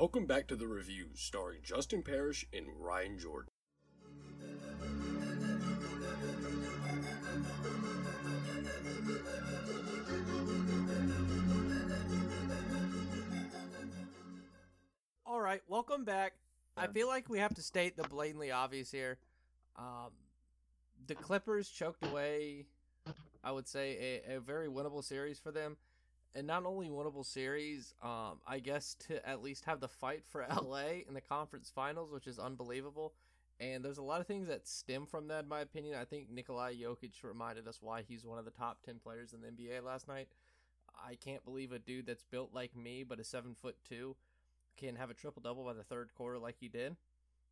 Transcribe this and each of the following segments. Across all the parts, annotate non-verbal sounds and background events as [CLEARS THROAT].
Welcome back to the review, starring Justin Parrish and Ryan Jordan. All right, welcome back. I feel like we have to state the blatantly obvious here. Um, the Clippers choked away, I would say, a, a very winnable series for them. And not only winnable series, um, I guess to at least have the fight for [LAUGHS] LA in the conference finals, which is unbelievable. And there's a lot of things that stem from that, in my opinion. I think Nikolai Jokic reminded us why he's one of the top 10 players in the NBA last night. I can't believe a dude that's built like me, but is seven foot two, can have a triple double by the third quarter like he did,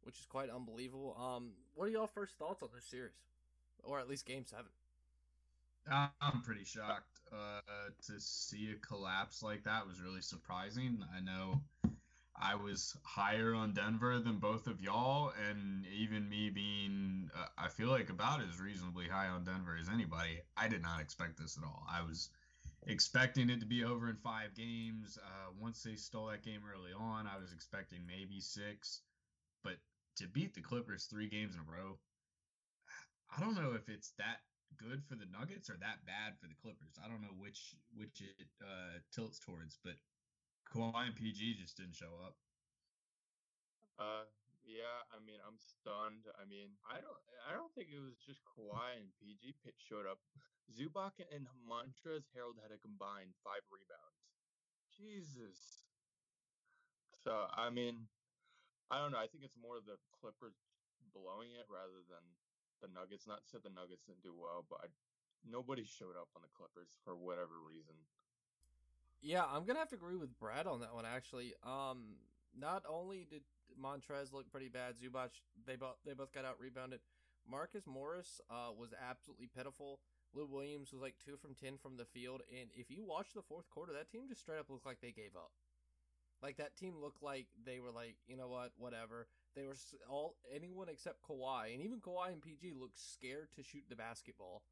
which is quite unbelievable. Um, what are y'all first thoughts on this series, or at least Game Seven? I'm pretty shocked uh, to see a collapse like that. Was really surprising. I know I was higher on Denver than both of y'all, and even me being, uh, I feel like about as reasonably high on Denver as anybody. I did not expect this at all. I was expecting it to be over in five games. Uh, once they stole that game early on, I was expecting maybe six. But to beat the Clippers three games in a row, I don't know if it's that good for the Nuggets or that bad for the Clippers. I don't know which which it uh, tilts towards, but Kawhi and PG just didn't show up. Uh, yeah, I mean, I'm stunned. I mean, I don't, I don't think it was just Kawhi and PG Pitt showed up. Zubac and Montrezl Harrell had a combined five rebounds. Jesus. So I mean, I don't know. I think it's more the Clippers blowing it rather than the Nuggets. Not said the Nuggets didn't do well, but I, nobody showed up on the Clippers for whatever reason. Yeah, I'm gonna have to agree with Brad on that one. Actually, um, not only did Montrez look pretty bad, Zubac they both they both got out rebounded. Marcus Morris uh, was absolutely pitiful. Lou Williams was like two from ten from the field, and if you watch the fourth quarter, that team just straight up looked like they gave up. Like that team looked like they were like, you know what, whatever. They were all anyone except Kawhi, and even Kawhi and PG looked scared to shoot the basketball.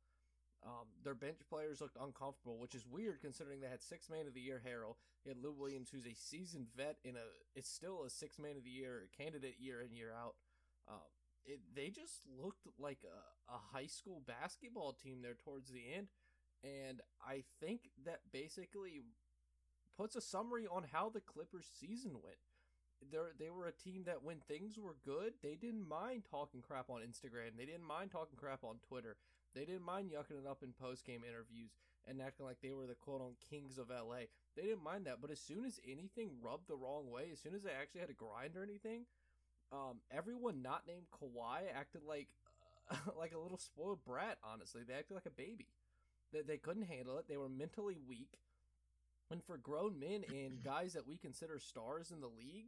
Um, their bench players looked uncomfortable, which is weird considering they had six man of the year Harrell. They had Lou Williams, who's a seasoned vet in a it's still a six man of the year candidate year in year out. Um, it, they just looked like a, a high school basketball team there towards the end, and I think that basically puts a summary on how the Clippers season went. They they were a team that when things were good, they didn't mind talking crap on Instagram. They didn't mind talking crap on Twitter. They didn't mind yucking it up in post game interviews and acting like they were the quote on kings of LA. They didn't mind that. But as soon as anything rubbed the wrong way, as soon as they actually had to grind or anything, um, everyone not named Kawhi acted like uh, [LAUGHS] like a little spoiled brat. Honestly, they acted like a baby. They they couldn't handle it. They were mentally weak. And for grown men and [CLEARS THROAT] guys that we consider stars in the league,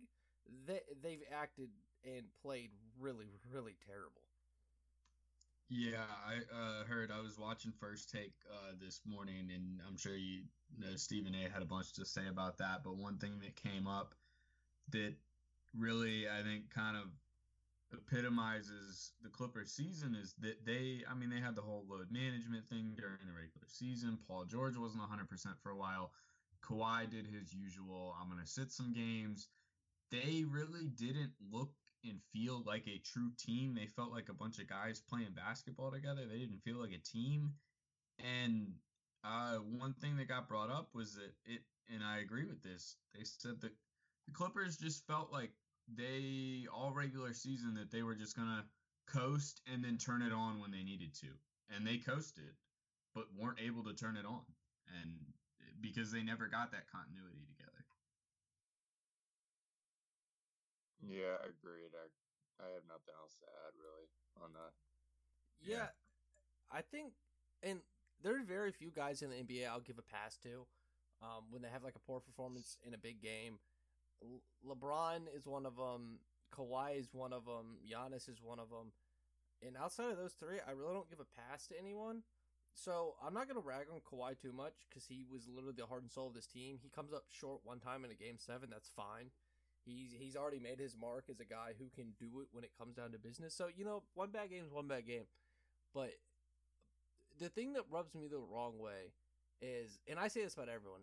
they they've acted and played really really terrible. Yeah, I uh, heard. I was watching First Take uh, this morning, and I'm sure you know Stephen A. had a bunch to say about that. But one thing that came up that really, I think, kind of epitomizes the Clippers season is that they, I mean, they had the whole load management thing during the regular season. Paul George wasn't 100% for a while. Kawhi did his usual, I'm going to sit some games. They really didn't look and feel like a true team. They felt like a bunch of guys playing basketball together. They didn't feel like a team. And uh, one thing that got brought up was that it, and I agree with this. They said that the Clippers just felt like they all regular season that they were just gonna coast and then turn it on when they needed to, and they coasted, but weren't able to turn it on, and because they never got that continuity together. Yeah, agreed. I I have nothing else to add really on that. Yeah, yeah. I think, and there are very few guys in the NBA I'll give a pass to um, when they have like a poor performance in a big game. Le- LeBron is one of them. Kawhi is one of them. Giannis is one of them. And outside of those three, I really don't give a pass to anyone. So I'm not gonna rag on Kawhi too much because he was literally the heart and soul of this team. He comes up short one time in a game seven. That's fine. He's he's already made his mark as a guy who can do it when it comes down to business. So you know, one bad game is one bad game. But the thing that rubs me the wrong way is, and I say this about everyone,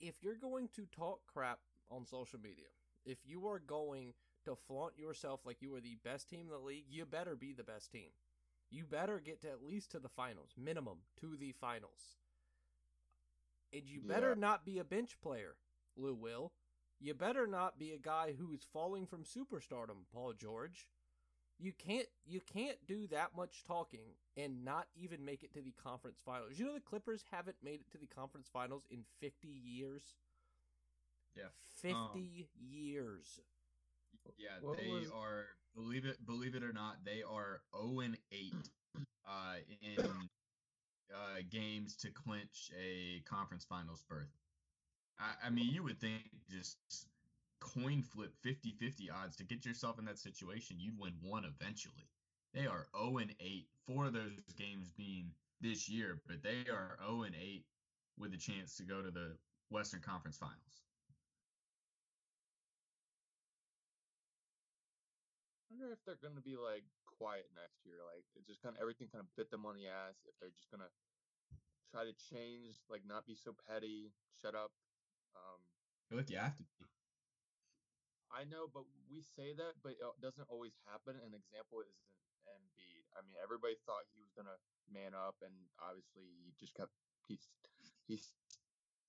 if you're going to talk crap on social media, If you are going to flaunt yourself like you are the best team in the league, you better be the best team. You better get to at least to the finals, minimum to the finals. And you better Yeah. not be a bench player, Lou Will. You better not be a guy who's falling from superstardom, Paul George. You can't you can't do that much talking and not even make it to the conference finals. You know the Clippers haven't made it to the conference finals in 50 years. Yeah. 50 um, years. Yeah, What they was- are believe it believe it or not, they are 0 and 8 uh in uh games to clinch a conference finals berth. I, I mean, you would think just coin flip 50-50 odds to get yourself in that situation, you'd win one eventually. They are 0 and 8, four of those games being this year, but they are 0 and 8 with a chance to go to the Western Conference Finals. Wonder if they're gonna be like quiet next year. Like it just kind of everything kind of bit them on the ass. If they're just gonna try to change, like not be so petty, shut up. Um, I feel like you have to be. I know, but we say that, but it doesn't always happen. An example isn't Embiid. I mean, everybody thought he was gonna man up, and obviously he just kept he's he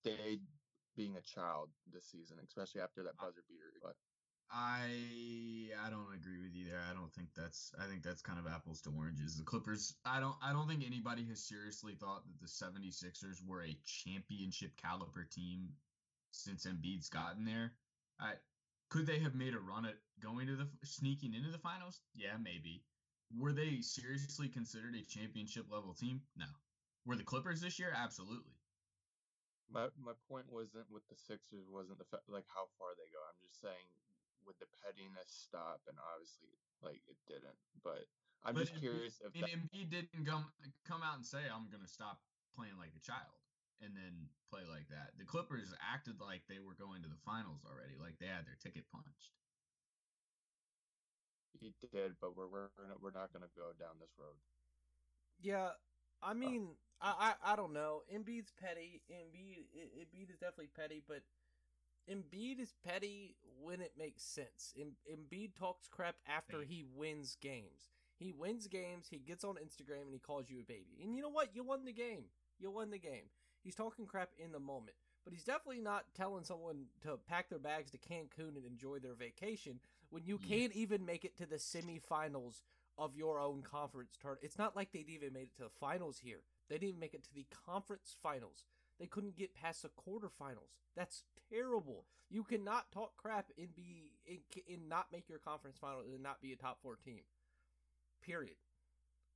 stayed being a child this season, especially after that buzzer beater. But I I don't agree with you there. I don't think that's I think that's kind of apples to oranges. The Clippers, I don't I don't think anybody has seriously thought that the 76ers were a championship caliber team since Embiid's gotten there. I could they have made a run at going to the sneaking into the finals? Yeah, maybe. Were they seriously considered a championship level team? No. Were the Clippers this year? Absolutely. my my point wasn't with the Sixers wasn't the like how far they go. I'm just saying would the pettiness stop? And obviously, like it didn't. But I'm But just Embiid- curious if And that, Embiid didn't come come out and say I'm gonna stop playing like a child and then play like that. The Clippers acted like they were going to the finals already, like they had their ticket punched. he did, but we're we're we're not- gonna go down this road. Yeah, I uh, mean, I, I I don't know. Embiid's petty. Embiid Embiid is definitely petty, but Embiid is petty when it makes sense. Em, Embiid talks crap after he wins games. He wins games. He gets on Instagram and he calls you a baby. And you know what? You won the game. You won the game. He's talking crap in the moment, but he's definitely not telling someone to pack their bags to Cancun and enjoy their vacation when you Yeah. can't even make it to the semifinals of your own conference tournament. It's not like they'd even made it to the finals here. They didn't even make it to the conference finals. They couldn't get past the quarterfinals. That's terrible. You cannot talk crap and be and, and not make your conference finals and not be a top four team. Period.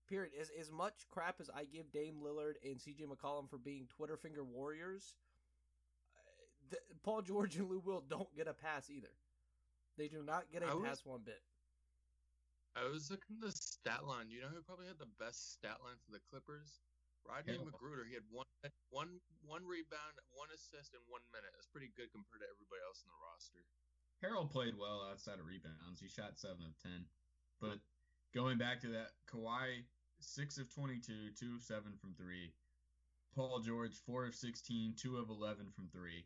Period. As as much crap as I give Dame Lillard and CJ McCollum for being Twitter finger warriors, uh, the, Paul George and Lou Will don't get a pass either. They do not get a I was- pass one bit. I was looking at the stat line. You know who probably had the best stat line for the Clippers? Rodney Harrell. McGruder. He had one one one rebound, one assist in one minute. That's pretty good compared to everybody else in the roster. Harrell played well outside of rebounds. He shot seven of ten. But going back to that, Kawhi six of 22, two of seven from three. Paul George four of 16, two of eleven from three.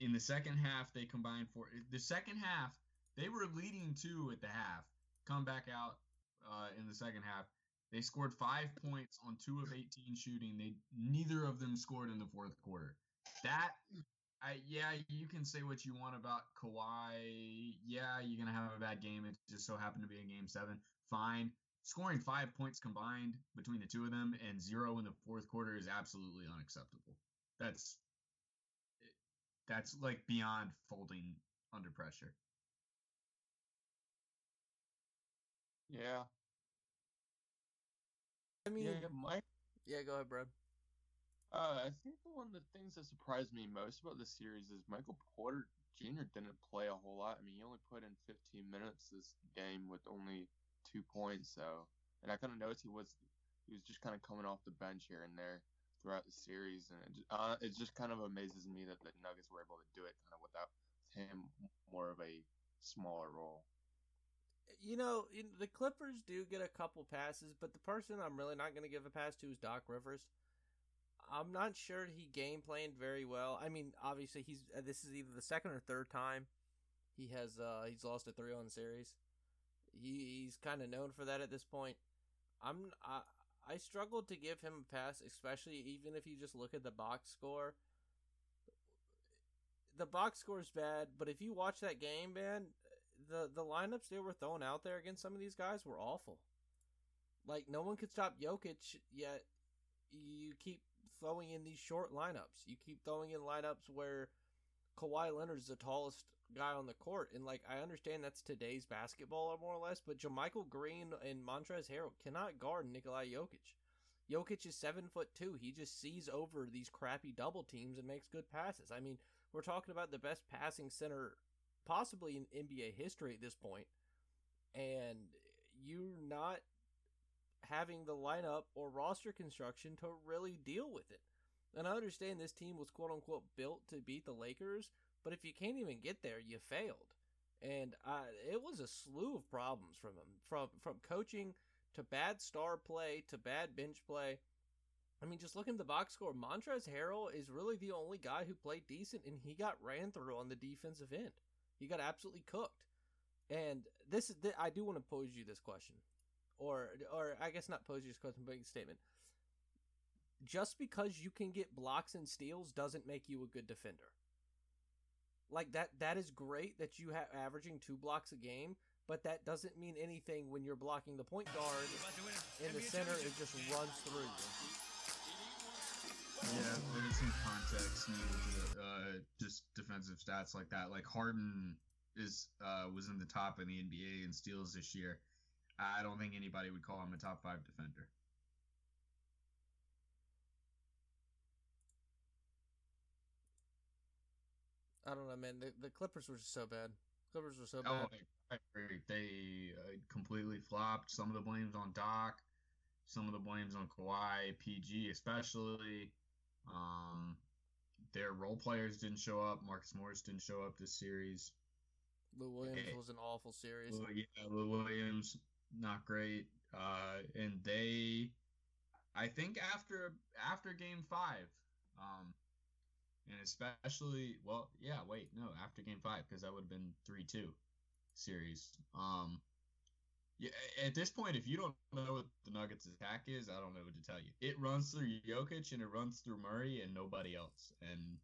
In the second half, they combined for the second half. They were leading two at the half. Come back out uh, in the second half. They scored five points on two of 18 shooting. They neither of them scored in the fourth quarter. That I yeah, you can say what you want about Kawhi. Yeah, you're gonna have a bad game. It just so happened to be in game seven. Fine. Scoring five points combined between the two of them and zero in the fourth quarter is absolutely unacceptable. That's that's like beyond folding under pressure. Yeah. I mean, Yeah, my yeah, go ahead, bro. Uh, I think one of the things that surprised me most about this series is Michael Porter Jr. didn't play a whole lot. I mean, he only put in 15 minutes this game with only two points. So, and I kind of noticed he was he was just kind of coming off the bench here and there throughout the series, and it, ju- uh, it just kind of amazes me that the Nuggets were able to do it kind of without him more of a smaller role. You know, the Clippers do get a couple passes, but the person I'm really not going to give a pass to is Doc Rivers. I'm not sure he game planned very well. I mean, obviously he's uh, this is either the second or third time He has uh he's lost a 3-1 series. He he's kind of known for that at this point. I'm I I struggled to give him a pass, especially even if you just look at the box score. The box score is bad, but if you watch that game, man, the the lineups they were throwing out there against some of these guys were awful. Like no one could stop Jokic, yet you keep throwing in these short lineups. You keep throwing in lineups where Kawhi Leonard is the tallest guy on the court, and like I understand that's today's basketball more or less, but JaMychal Green and Montrezl Harrell cannot guard Nikolai Jokic. Jokic is seven foot two. He just sees over these crappy double teams and makes good passes. I mean, we're talking about the best passing center possibly in NBA history at this point, and you're not having the lineup or roster construction to really deal with it. And I understand this team was quote unquote built to beat the Lakers, but if you can't even get there, you failed. And it was a slew of problems from him, from from coaching to bad star play to bad bench play. I mean, just look at the box score. Montrezl Harrell is really the only guy who played decent, and he got ran through on the defensive end. He got absolutely cooked. And this, th- I do want to pose you this question, or or I guess not pose you this question, but a statement. Just because you can get blocks and steals doesn't make you a good defender. Like that, that is great that you have averaging two blocks a game, but that doesn't mean anything when you're blocking the point guard in the center. It just runs through you. Yeah, there's some context needed to uh, just defensive stats like that. Like Harden is uh, was in the top in the NBA in steals this year. I don't think anybody would call him a top five defender. I don't know, man. The, the Clippers were just so bad. Clippers were so Oh, bad. I agree. They uh, completely flopped. Some of the blames on Doc, some of the blames on Kawhi, PG especially. Um, their role players didn't show up. Marcus Morris didn't show up this series. Lou Williams Hey. was an awful series. Lou, yeah, Lou Williams, not great. Uh, and they, I think after after Game Five, um, and especially well, yeah, wait, no, after Game Five because that would have been three two series. Um, yeah, at this point, if you don't know what the Nuggets attack is, I don't know what to tell you. It runs through Jokic and it runs through Murray and nobody else, and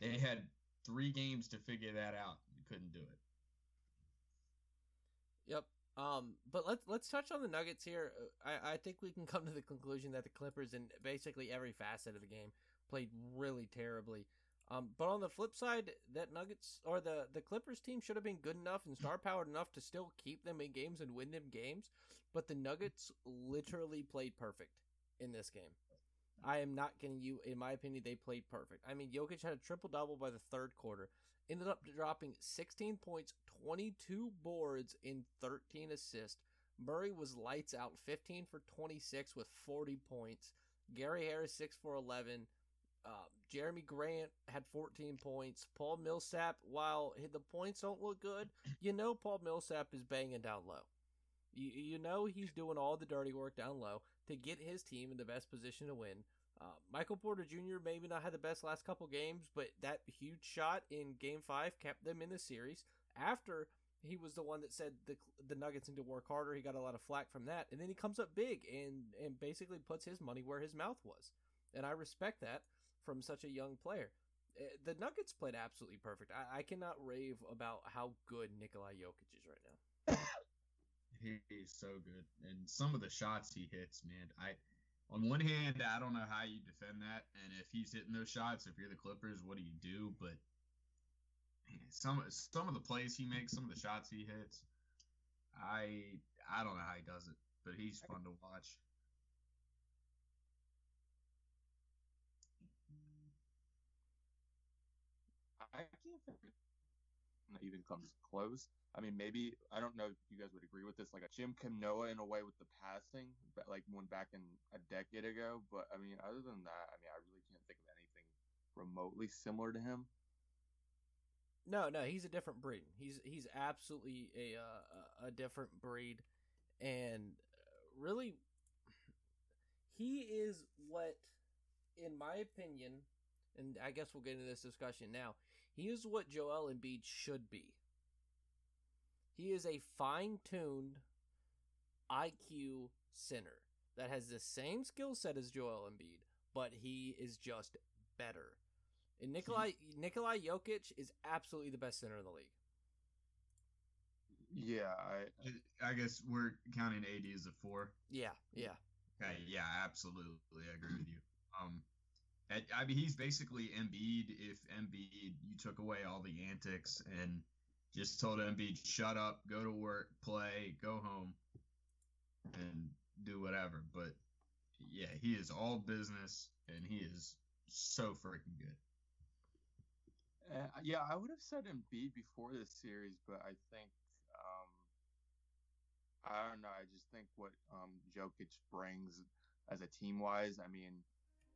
they had three games to figure that out. You couldn't do it. Yep. Um, but let's let's touch on the Nuggets here. I I think we can come to the conclusion that the Clippers in basically every facet of the game played really terribly. Um, but on the flip side, that Nuggets or the the Clippers team should have been good enough and star powered enough to still keep them in games and win them games. But the Nuggets literally played perfect in this game. I am not kidding you. In my opinion, they played perfect. I mean, Jokic had a triple double by the third quarter. Ended up dropping 16 points, 22 boards, in 13 assists. Murray was lights out, 15 for 26 with 40 points. Gary Harris 6 for 11. Uh, Jerami Grant had 14 points. Paul Millsap, while the points don't look good, you know Paul Millsap is banging down low. You, you know he's doing all the dirty work down low to get his team in the best position to win. Uh, Michael Porter Jr. maybe not had the best last couple games, but that huge shot in Game Five kept them in the series. After he was the one that said the the Nuggets need to work harder, he got a lot of flack from that, and then he comes up big and and basically puts his money where his mouth was, and I respect that from such a young player. Uh, The Nuggets played absolutely perfect. I, I cannot rave about how good Nikolai Jokic is right now. He- He's so good, and some of the shots he hits, man. I, on one hand, I don't know how you defend that, and if he's hitting those shots, if you're the Clippers, what do you do? But man, some some of the plays he makes, some of the shots he hits, I I don't know how he does it, but he's fun to watch. I can't think that even comes close. I mean, maybe I don't know if you guys would agree with this, like a Joakim Noah in a way with the passing, but like one back in a decade ago. But I mean, other than that, I mean, I really can't think of anything remotely similar to him. No, no, he's a different breed. He's he's absolutely a uh, a- different breed, and uh, really, he is what, in my opinion, and I guess we'll get into this discussion now. He is what Joel Embiid should be He is a fine-tuned IQ center that has the same skill set as Joel Embiid, but he is just better. And Nikolai [LAUGHS] Nikolai Jokic is absolutely the best center in the league. Yeah, I I guess we're counting AD as a four. Yeah, yeah. Okay, yeah, absolutely, I agree with you. Um, I mean, he's basically Embiid. If Embiid, you took away all the antics and just told Embiid, shut up, go to work, play, go home, and do whatever. But yeah, he is all business, and he is so freaking good. Uh, yeah, I would have said Embiid before this series, but I think um, I don't know. I just think what um, Jokic brings as a team wise. I mean,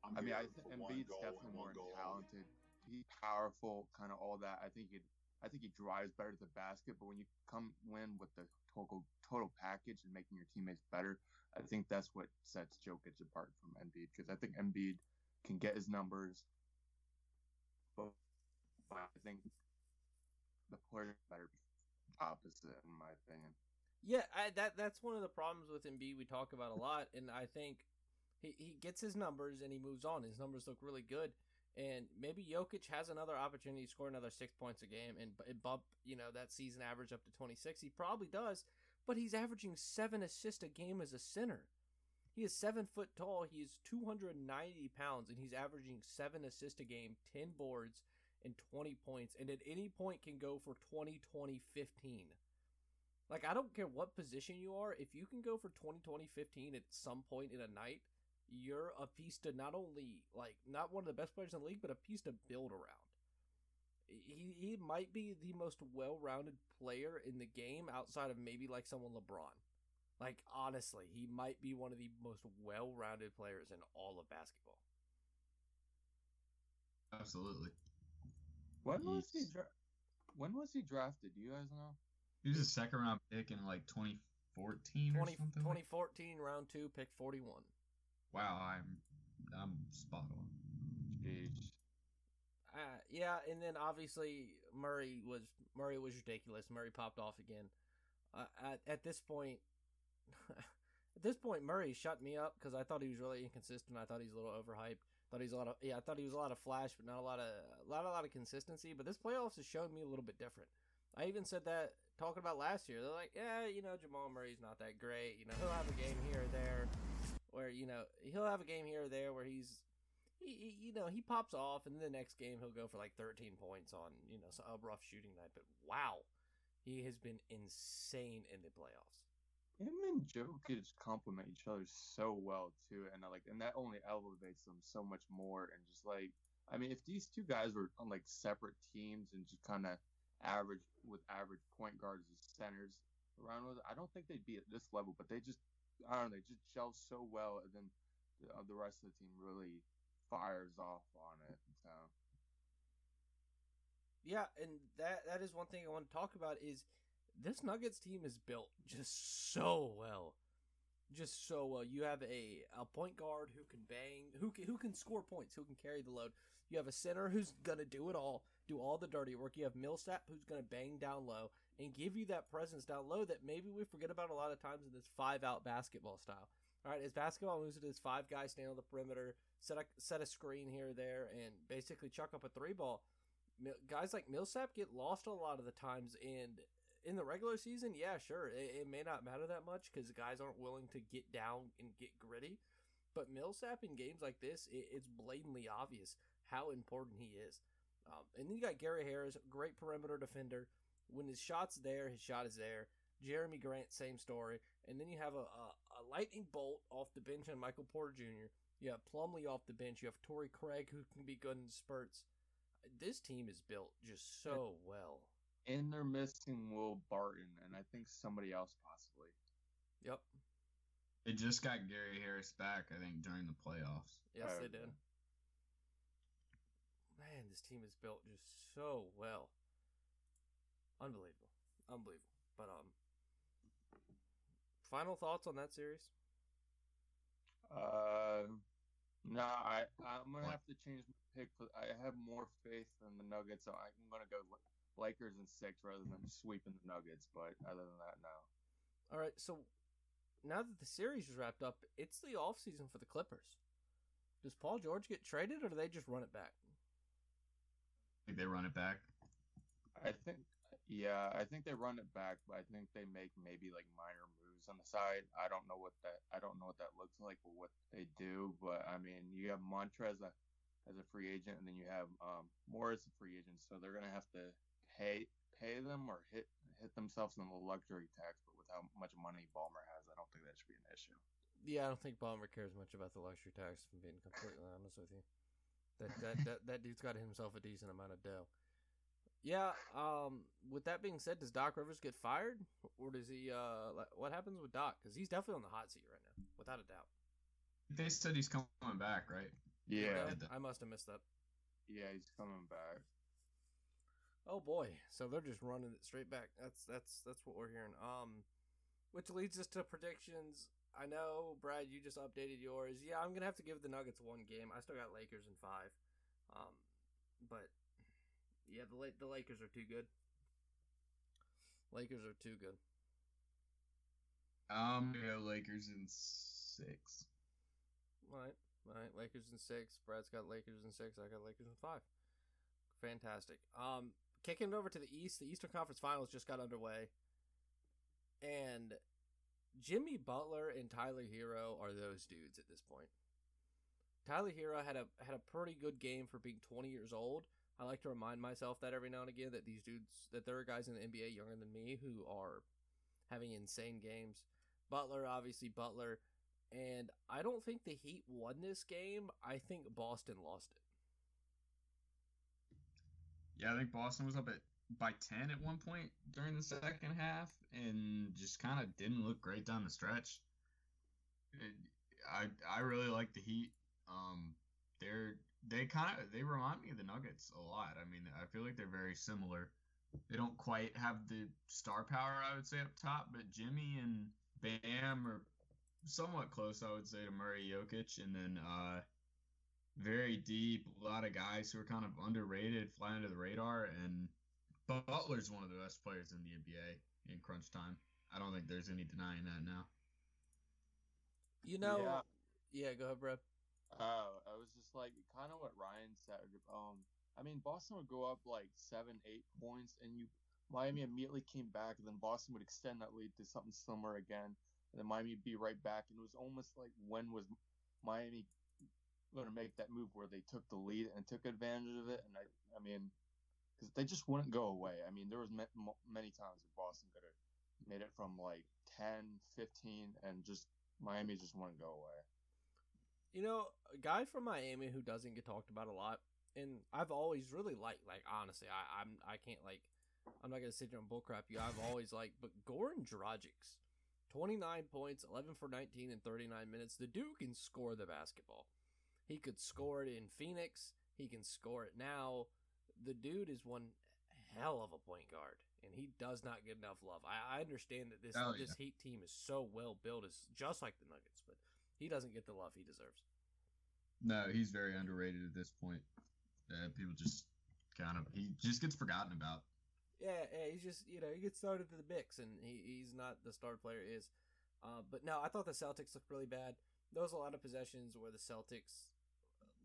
I'm I mean, I here think for one Embiid's definitely and more goal talented. He's powerful, kind of all that. I think he, I think he drives better to the basket. But when you come win with the total total package and making your teammates better, I think that's what sets Jokic apart from Embiid. Because I think Embiid can get his numbers, but I think the players better opposite, in my opinion. Yeah, I, that that's one of the problems with Embiid we talk about a lot, and I think he, he gets his numbers and he moves on. His numbers look really good, and maybe Jokic has another opportunity to score another six points a game and, and bump you know that season average up to twenty six. He probably does, but he's averaging seven assists a game as a center. He is seven foot tall. He is two hundred ninety pounds, and he's averaging seven assists a game, ten boards, and twenty points, and at any point can go for 20, 20, 15. Like I don't care what position you are, if you can go for 20 20 15 at some point in a night, you're a piece to not only like not one of the best players in the league, but a piece to build around. He he might be the most well-rounded player in the game outside of maybe like someone LeBron. Like honestly, he might be one of the most well-rounded players in all of basketball. Absolutely. When was he? He's- Dra- when was he drafted? Do you guys know? He was a second round pick in like 2014 or 20, something. 2014 round 2 pick 41. Wow, I'm I'm spot on. Jeez. Uh, yeah, and then obviously Murray was Murray was ridiculous. Murray popped off again. Uh, at at this point, [LAUGHS] at this point, Murray shut me up because I thought he was really inconsistent. I thought he's a little overhyped. Thought he's a lot of yeah. I thought he was a lot of flash, but not a lot of a lot a lot of consistency. But this playoffs has shown me a little bit different. I even said that talking about last year. They're like, yeah, you know, Jamal Murray's not that great. You know, he'll have a game here or there where you know he'll have a game here or there where he's he, he you know he pops off and then the next game he'll go for like 13 points on you know a rough shooting night but wow he has been insane in the playoffs Him and Jokic complement each other so well too, and uh, like, and that only elevates them so much more. And just like, I mean, if these two guys were on like separate teams and just kind of average with average point guards as centers around with, I don't think they'd be at this level. But they just, I don't know, they just gel so well, and then the, uh, the rest of the team really fires off on it. So. Yeah and that that is one thing i want to talk about is this nuggets team is built just so well. Just so well. You have a, a point guard who can bang who can, who can score points who can carry the load. You have a center who's gonna do it all do all the dirty work. You have millsap who's gonna bang down low and give you that presence down low that maybe we forget about a lot of times in this five out basketball style all right as basketball moves to this five guys stand on the perimeter set a set a screen here or there and basically chuck up a three ball guys like Millsap get lost a lot of the times, and in the regular season, yeah, sure, it, it may not matter that much because guys aren't willing to get down and get gritty. But Millsap in games like this, it, it's blatantly obvious how important he is. Um, and then you got Gary Harris, great perimeter defender. When his shot's there, his shot is there. Jerami Grant, same story. And then you have a, a, a lightning bolt off the bench on Michael Porter Jr. You have Plumlee off the bench. You have Torrey Craig, who can be good in spurts this team is built just so well. and they're missing Will Barton, and I think somebody else possibly. Yep. They just got Gary Harris back, I think, during the playoffs. Yes, they did. Man, this team is built just so well. Unbelievable. Unbelievable. But um final thoughts on that series? Uh, no, I I'm gonna have to change my pick. For, I have more faith in the Nuggets, so I'm gonna go Lakers in six rather than sweeping the Nuggets. But other than that, no. All right, so now that the series is wrapped up, it's the off season for the Clippers. Does Paul George get traded, or do they just run it back? I think they run it back. I think, yeah, I think they run it back, but I think they make maybe like minor moves on the side. I don't know what that I don't know what that looks like or what they do, but I mean, you have Montrez as a, as a free agent, and then you have um, Morris as a free agent, so they're gonna have to pay pay them or hit hit themselves in the luxury tax. But with how much money Ballmer has, I don't think that should be an issue. Yeah, I don't think Ballmer cares much about the luxury tax. Being completely honest with you, that that that, that dude's got himself a decent amount of dough. Yeah. Um. With that being said, does Doc Rivers get fired, or does he? Uh. What happens with Doc? Because he's definitely on the hot seat right now, without a doubt. They said he's coming back, right? Yeah, I must have missed that. yeah, he's coming back. Oh boy, so they're just running it straight back. That's that's that's what we're hearing. Um, which leads us to predictions. I know, Brad, you just updated yours. Yeah, I'm gonna have to give the Nuggets one game. I still got Lakers in five. Um, but yeah, the La- the Lakers are too good. Lakers are too good. Um, yeah, Lakers in six. All right, all right. Lakers in six. Brad's got Lakers in six. I got Lakers in five. Fantastic. Um, kicking it over to the East. The Eastern Conference Finals just got underway, and Jimmy Butler and Tyler Herro are those dudes at this point. Tyler Herro had a had a pretty good game for being 20 years old. I like to remind myself that every now and again that these dudes that there are guys in the NBA younger than me who are having insane games. Butler, obviously Butler, and I don't think the Heat won this game. I think Boston lost it. Yeah, I think Boston was up at by ten at one point during the second half, and just kind of didn't look great down the stretch. It, I I really like the Heat. Um, they're they kind of they remind me of the Nuggets a lot. I mean, I feel like they're very similar. They don't quite have the star power, I would say, up top, but Jimmy and Bam are somewhat close, I would say, to Murray Jokic, and then uh, very deep. A lot of guys who are kind of underrated, fly under the radar, and Butler's one of the best players in the NBA in crunch time. I don't think there's any denying that now. You know, Yeah. yeah, go ahead, Brad. Oh, I was just like kind of what Ryan said. Um, I mean, Boston would go up like seven, eight points, and you Miami immediately came back, and then Boston would extend that lead to something similar again, and then Miami would be right back, and it was almost like when was Miami going to make that move where they took the lead and took advantage of it, and I, I mean, because they just wouldn't go away. I mean, there was many times that Boston could have made it from like 10, 15, and just Miami just wouldn't go away. You know, a guy from Miami who doesn't get talked about a lot, and I've always really liked. Like honestly, I, I'm I can't like I'm not gonna sit here and bullcrap you. I've always liked, but Goran Dragic, 29 points, 11 for 19 in 39 minutes. The dude can score the basketball. He could score it in Phoenix. He can score it now. The dude is one hell of a point guard, and he does not get enough love. I, I understand that this Oh, this Heat team is so well built, is just like the Nuggets, but he doesn't get the love he deserves. No, he's very underrated at this point. Uh, people just kind of he just gets forgotten about. Yeah, yeah, he's just you know he gets started to the mix, and he, he's not the star player he is. Uh, but no, I thought the Celtics looked really bad. There was a lot of possessions where the Celtics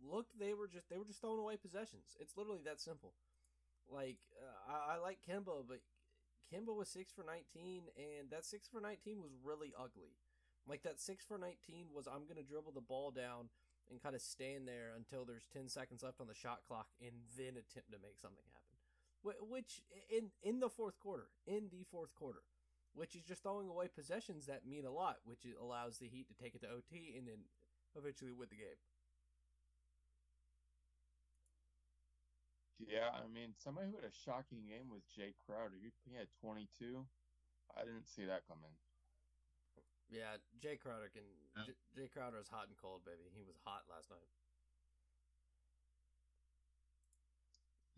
looked they were just they were just throwing away possessions. It's literally that simple. Like uh, I, I like Kemba, but Kemba was six for nineteen, and that six for nineteen was really ugly. Like that six for nineteen was I'm gonna dribble the ball down and kind of stand there until there's ten seconds left on the shot clock, and then attempt to make something happen. Which in in the fourth quarter, in the fourth quarter, which is just throwing away possessions that mean a lot, which allows the Heat to take it to OT and then eventually win the game. Yeah, I mean, somebody who had a shocking game was Jae Crowder. He had 22. I didn't see that coming. Yeah, Jae Crowder can. Yeah. J- Jae Crowder is hot and cold, baby. He was hot last night.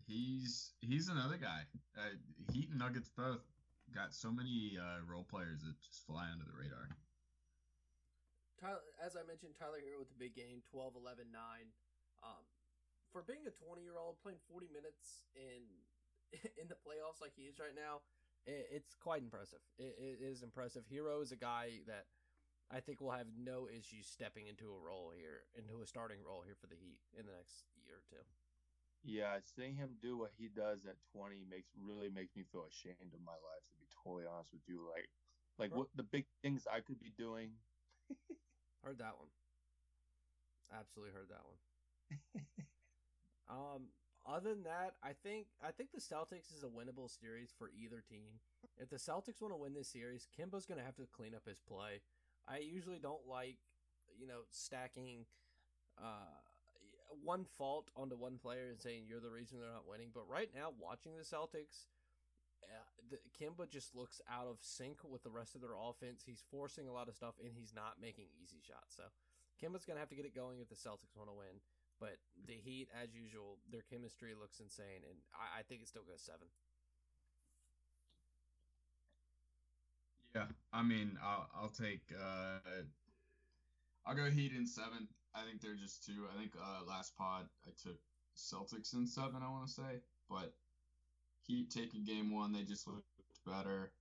He's he's another guy. Uh, Heat and Nuggets both got so many uh, role players that just fly under the radar. Tyler, as I mentioned, Tyler Herro with the big game, 12, 11, 9. Um, for being a 20 year old, playing 40 minutes in [LAUGHS] in the playoffs like he is right now, it, it's quite impressive. It, it is impressive. Herro is a guy that I think will have no issues stepping into a role here, into a starting role here for the Heat in the next year or two. Yeah, seeing him do what he does at 20 makes really makes me feel ashamed of my life. To be totally honest with you, like, like what the big things I could be doing. [LAUGHS] heard that one. Absolutely heard that one. [LAUGHS] um, other than that, I think I think the Celtics is a winnable series for either team. If the Celtics want to win this series, Kemba's going to have to clean up his play. I usually don't like, you know, stacking uh, one fault onto one player and saying you're the reason they're not winning. But right now, watching the Celtics, uh, the, Kemba just looks out of sync with the rest of their offense. He's forcing a lot of stuff and he's not making easy shots. So Kemba's going to have to get it going if the Celtics want to win. But the Heat, as usual, their chemistry looks insane, and I, I think it still goes seven. Yeah, I mean, I'll, I'll take. Uh, I'll go Heat in seven. I think they're just two. I think uh, last pod I took Celtics in seven. I want to say, but Heat taking game one, they just looked better.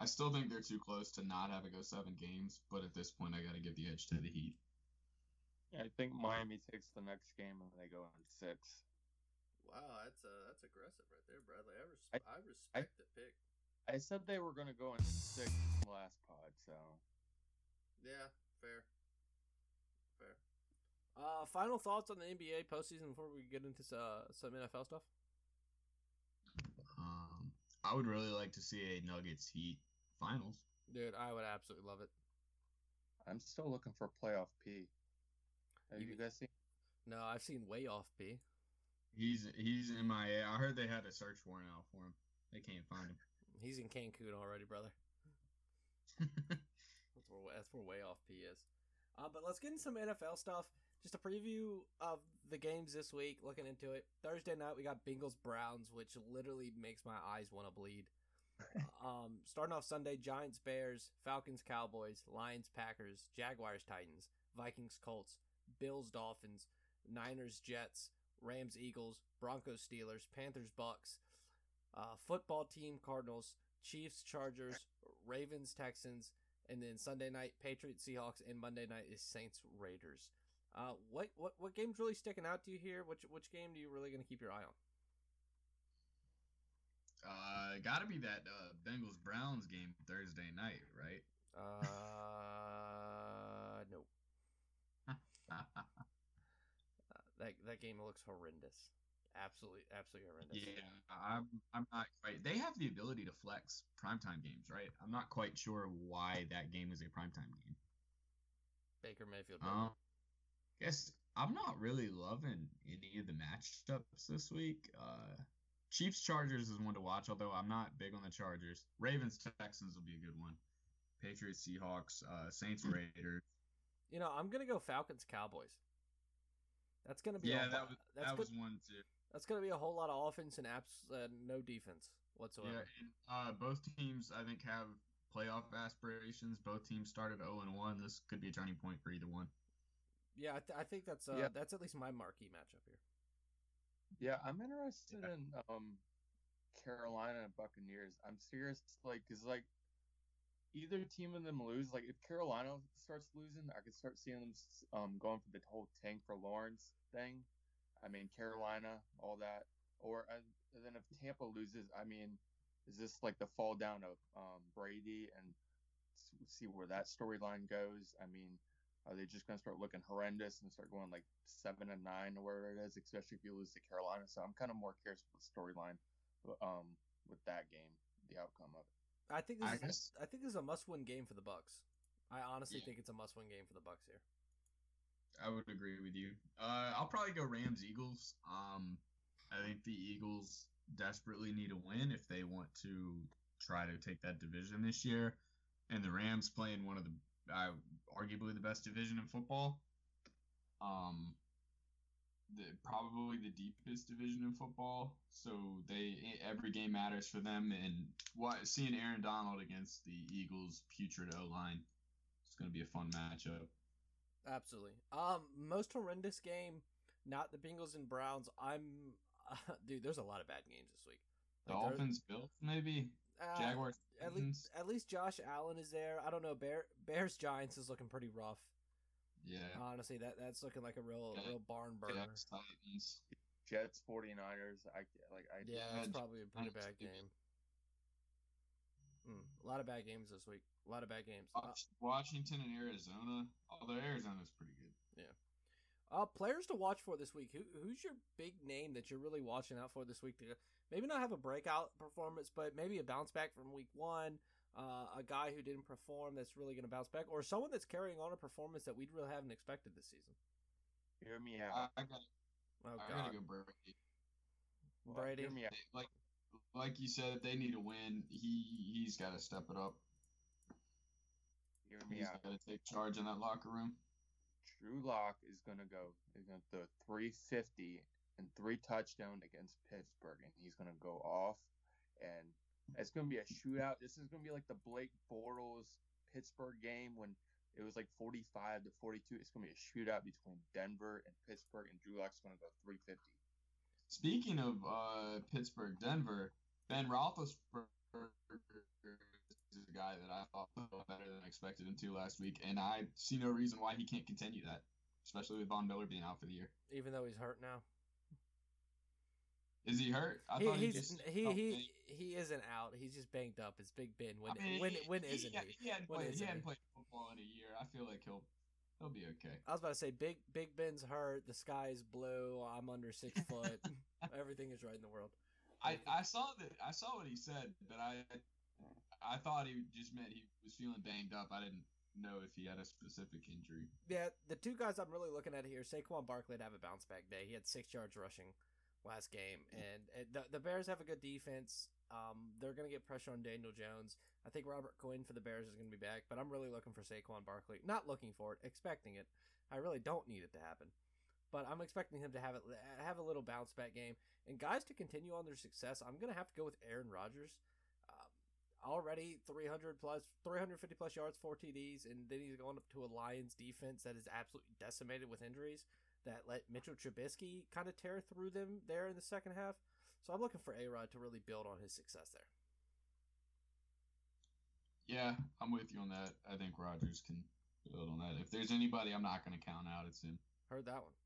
I still think they're too close to not have it go seven games, but at this point, I got to give the edge to the Heat. Yeah, I think Miami takes the next game and they go in six. Wow, that's uh, that's aggressive right there, Bradley. I, res- I, I respect I, the pick. I said they were going to go in six last pod, so yeah, fair, fair. Uh, final thoughts on the NBA postseason before we get into uh, some NFL stuff. Um, I would really like to see a Nuggets Heat finals. Dude, I would absolutely love it. I'm still looking for playoff P. Have you, you guys seen? No, I've seen Wayoff P. He's he's MIA. I heard they had a search warrant out for him. They can't find him. [LAUGHS] He's in Cancun already, brother. [LAUGHS] that's where that's where Wayoff P is. Uh, but let's get into some NFL stuff. Just a preview of the games this week. Looking into it, Thursday night we got Bengals Browns, which literally makes my eyes want to bleed. [LAUGHS] um, starting off Sunday, Giants Bears, Falcons Cowboys, Lions Packers, Jaguars Titans, Vikings Colts, Bills Dolphins, Niners Jets, Rams Eagles, Broncos Steelers, Panthers Bucs, uh, football team Cardinals, Chiefs Chargers, Ravens Texans, and then Sunday night Patriots Seahawks, and Monday night is Saints Raiders. Uh, what what what game's really sticking out to you here? Which which game do you really going to keep your eye on? Uh, got to be that uh, Bengals Browns game Thursday night, right? Uh, no. Uh, [LAUGHS] that that game looks horrendous. Absolutely, absolutely horrendous. Yeah, I'm I'm not quite. They have the ability to flex primetime games, right? I'm not quite sure why that game is a primetime game. Baker Mayfield. Um, guess I'm not really loving any of the matchups this week. Uh, Chiefs Chargers is one to watch, although I'm not big on the Chargers. Ravens Texans will be a good one. Patriots Seahawks, uh, Saints Raiders. You know, I'm gonna go Falcons Cowboys. That's gonna be yeah. A, that was that's that good, was one too. That's gonna be a whole lot of offense and abs- uh, no defense whatsoever. Yeah, and, uh, both teams I think have playoff aspirations. Both teams started 0 and 1. This could be a turning point for either one. Yeah, I, th- I think that's uh, Yeah. that's at least my marquee matchup here. yeah, I'm interested Yeah. in um Carolina and Buccaneers. I'm serious, like, cause like either team of them lose. Like, if Carolina starts losing, I could start seeing them um going for the whole tank for Lawrence thing. I mean, Carolina, all that, or uh, then if Tampa loses, I mean, is this like the fall down of um Brady and see where that storyline goes? I mean. Are they just going to start looking horrendous and start going like seven and nine or wherever it is, especially if you lose to Carolina? So I'm kind of more curious with the storyline um, with that game, the outcome of it. I think this I is I think this is a must-win game for the Bucs. I honestly Yeah. think it's a must-win game for the Bucs here. I would agree with you. Uh, I'll probably go Rams Eagles. Um, I think the Eagles desperately need a win if they want to try to take that division this year, and the Rams playing one of the uh, arguably the best division in football. Um, the probably the deepest division in football. So they every game matters for them, and what seeing Aaron Donald against the Eagles' putrid O line, it's going to be a fun matchup. Absolutely. Um, most horrendous game, not the Bengals and Browns. I'm, [LAUGHS] dude. There's a lot of bad games this week. Like, Dolphins, Bills, maybe uh, Jaguars. At least, at least Josh Allen is there. I don't know. Bear Bears Giants is looking pretty rough. Yeah. Honestly, that that's looking like a real Yeah. real barn burner. Jets, Titans. Jets, 49ers. I like. I Yeah, Yeah, that's Gi- probably a pretty Giants bad game. Mm, a lot of bad games this week. A lot of bad games. Uh, Washington and Arizona. Although Arizona's pretty good. Yeah. Uh, players to watch for this week. Who who's your big name that you're really watching out for this week to maybe not have a breakout performance, but maybe a bounce back from week one. Uh, a guy who didn't perform that's really going to bounce back, or someone that's carrying on a performance that we really haven't expected this season. hear me out. I got. Oh I gotta go Brady. Well, Brady. Hear me out. Like, like you said, they need a win, he he's got to step it up. Hear me He's out. got to take charge in that locker room. Drew Lock is gonna go. Is gonna throw 350 and three touchdown against Pittsburgh, and he's gonna go off, and it's gonna be a shootout. This is gonna be like the Blake Bortles Pittsburgh game when it was like 45 to 42. It's gonna be a shootout between Denver and Pittsburgh, and Drew Lock's gonna go 350. Speaking of uh, Pittsburgh, Denver, Ben Roethlisberger is a guy that I thought was better than I expected him to last week, and I see no reason why he can't continue that, especially with Von Miller being out for the year. even though he's hurt now. Is he hurt? I he, thought he just he oh, he he isn't out. He's just banged up. It's Big Ben. When I mean, when he- when he, isn't he? he? He hadn't, When played, he hadn't played football in a year. I feel like he'll he'll be okay. I was about to say Big Big Ben's hurt. The sky is blue. I'm under six [LAUGHS] foot. Everything is right in the world. I, I saw that I saw what he said, but I I thought he just meant he was feeling banged up. I didn't know if he had a specific injury. Yeah, the two guys I'm really looking at here, Saquon Barkley to have a bounce back day. He had six yards rushing last game, and, and the, the Bears have a good defense. Um, they're going to get pressure on Daniel Jones. I think Robert Quinn for the Bears is going to be back, but I'm really looking for Saquon Barkley. Not looking for it, expecting it. I really don't need it to happen, but I'm expecting him to have it have a little bounce back game. And guys to continue on their success, I'm going to have to go with Aaron Rodgers. Um, already 300 plus 350 plus yards four td's and then he's going up to a lions defense that is absolutely decimated with injuries that let mitchell trubisky kind of tear through them there in the second half so i'm looking for A-Rod to really build on his success there Yeah, I'm with you on that. I think Rodgers can build on that. If there's anybody I'm not going to count out, it's him. heard that one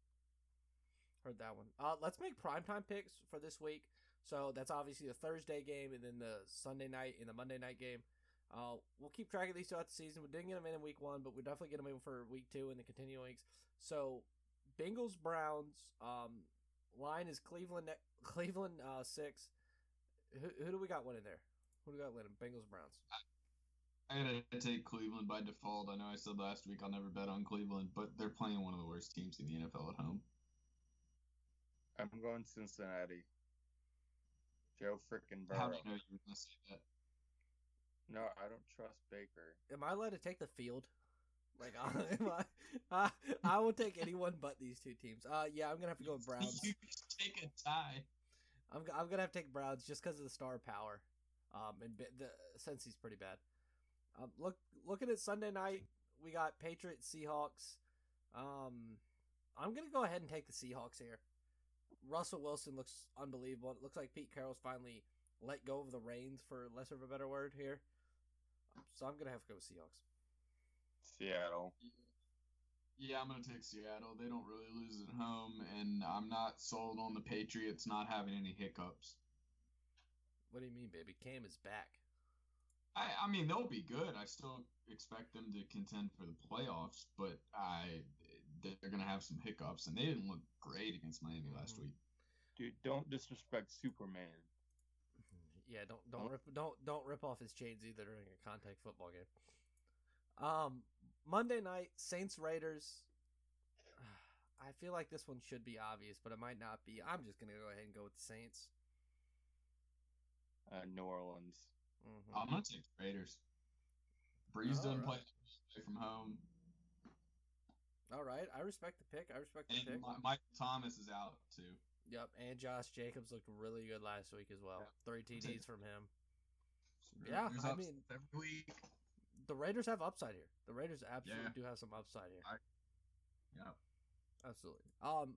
heard that one uh, let's make primetime picks for this week so that's obviously the thursday game and then the sunday night and the monday night game uh, we'll keep track of these throughout the season. We didn't get them in in week one, but we definitely get them in for week two and the continuing weeks. So, Bengals Browns um, line is Cleveland [LAUGHS] Cleveland uh, six. Who, who do we got winning there? Who do we got winning? Bengals Browns. I gotta take Cleveland by default. I know I said last week I'll never bet on Cleveland, but they're playing one of the worst teams in the NFL at home. I'm going Cincinnati. Joe frickin' How do you know you were going to say that? No, I don't trust Baker. Am I allowed to take the field? Like, [LAUGHS] I, I, I will take anyone but these two teams. Uh, yeah, I'm gonna have to go with Browns. [LAUGHS] You take a tie. I'm, I'm gonna have to take Browns just because of the star power. Um, and the since he's pretty bad. Um, look, looking at Sunday night, we got Patriots Seahawks. Um, I'm gonna go ahead and take the Seahawks here. Russell Wilson looks unbelievable. It looks like Pete Carroll's finally let go of the reins, for less of a better word here. So I'm gonna have to go with Seahawks. Seattle. Yeah, I'm gonna take Seattle. They don't really lose at home, and I'm not sold on the Patriots not having any hiccups. What do you mean, baby? Cam is back. I, I mean, they'll be good. I still expect them to contend for the playoffs, but I they're gonna have some hiccups, and they didn't look great against Miami last Mhm. week. Dude, don't disrespect Superman. [LAUGHS] Yeah, don't don't Don't- rip don't don't rip off his chains either during a contact football game. Um, Monday night Saints Raiders. I feel like this one should be obvious, but it might not be. I'm just gonna go ahead and go with the Saints. Uh, New Orleans. hmm I'm gonna take Raiders. Brees doesn't play from home, All right, I respect the pick. I respect the and pick. Mi- Mike Thomas is out too. Yep, and Josh Jacobs looked really good last week as well. Three TDs from him. Yeah, There's I mean- every week. The Raiders have upside here. The Raiders absolutely Yeah. do have some upside here. Yeah. Absolutely. Um,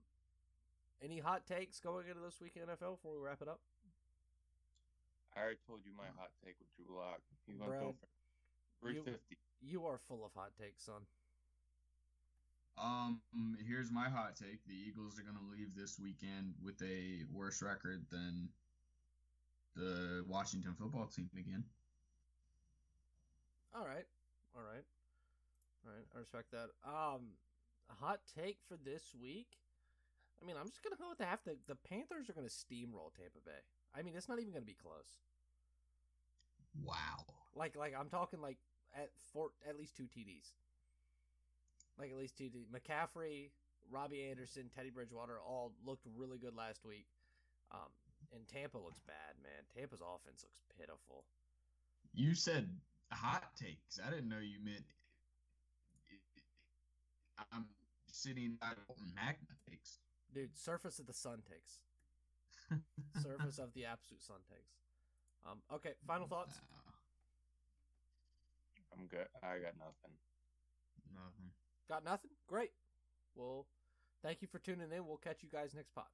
any hot takes going into this week in NFL before we wrap it up? I already told you my hot take with Drew Lock. He's gonna Brad, throw for you- You are full of hot takes, son. Um, here's my hot take: the Eagles are going to leave this weekend with a worse record than the Washington football team again. All right, all right, all right. I respect that. Um, hot take for this week. I mean, I'm just gonna go with the half. The the Panthers are gonna steamroll Tampa Bay. I mean, it's not even gonna be close. Wow. Like, like I'm talking like at four, at least two TDs. Like at least two TDs. McCaffrey, Robbie Anderson, Teddy Bridgewater all looked really good last week. Um, and Tampa looks bad, man. Tampa's offense looks pitiful. You said hot takes. I didn't know you meant. I'm sitting at Magna takes. Dude, surface of the sun takes. [LAUGHS] surface of the absolute sun takes. Um, okay, final thoughts. I'm good. I got nothing. Nothing. Got nothing? Great. Well, thank you for tuning in. We'll catch you guys next pod.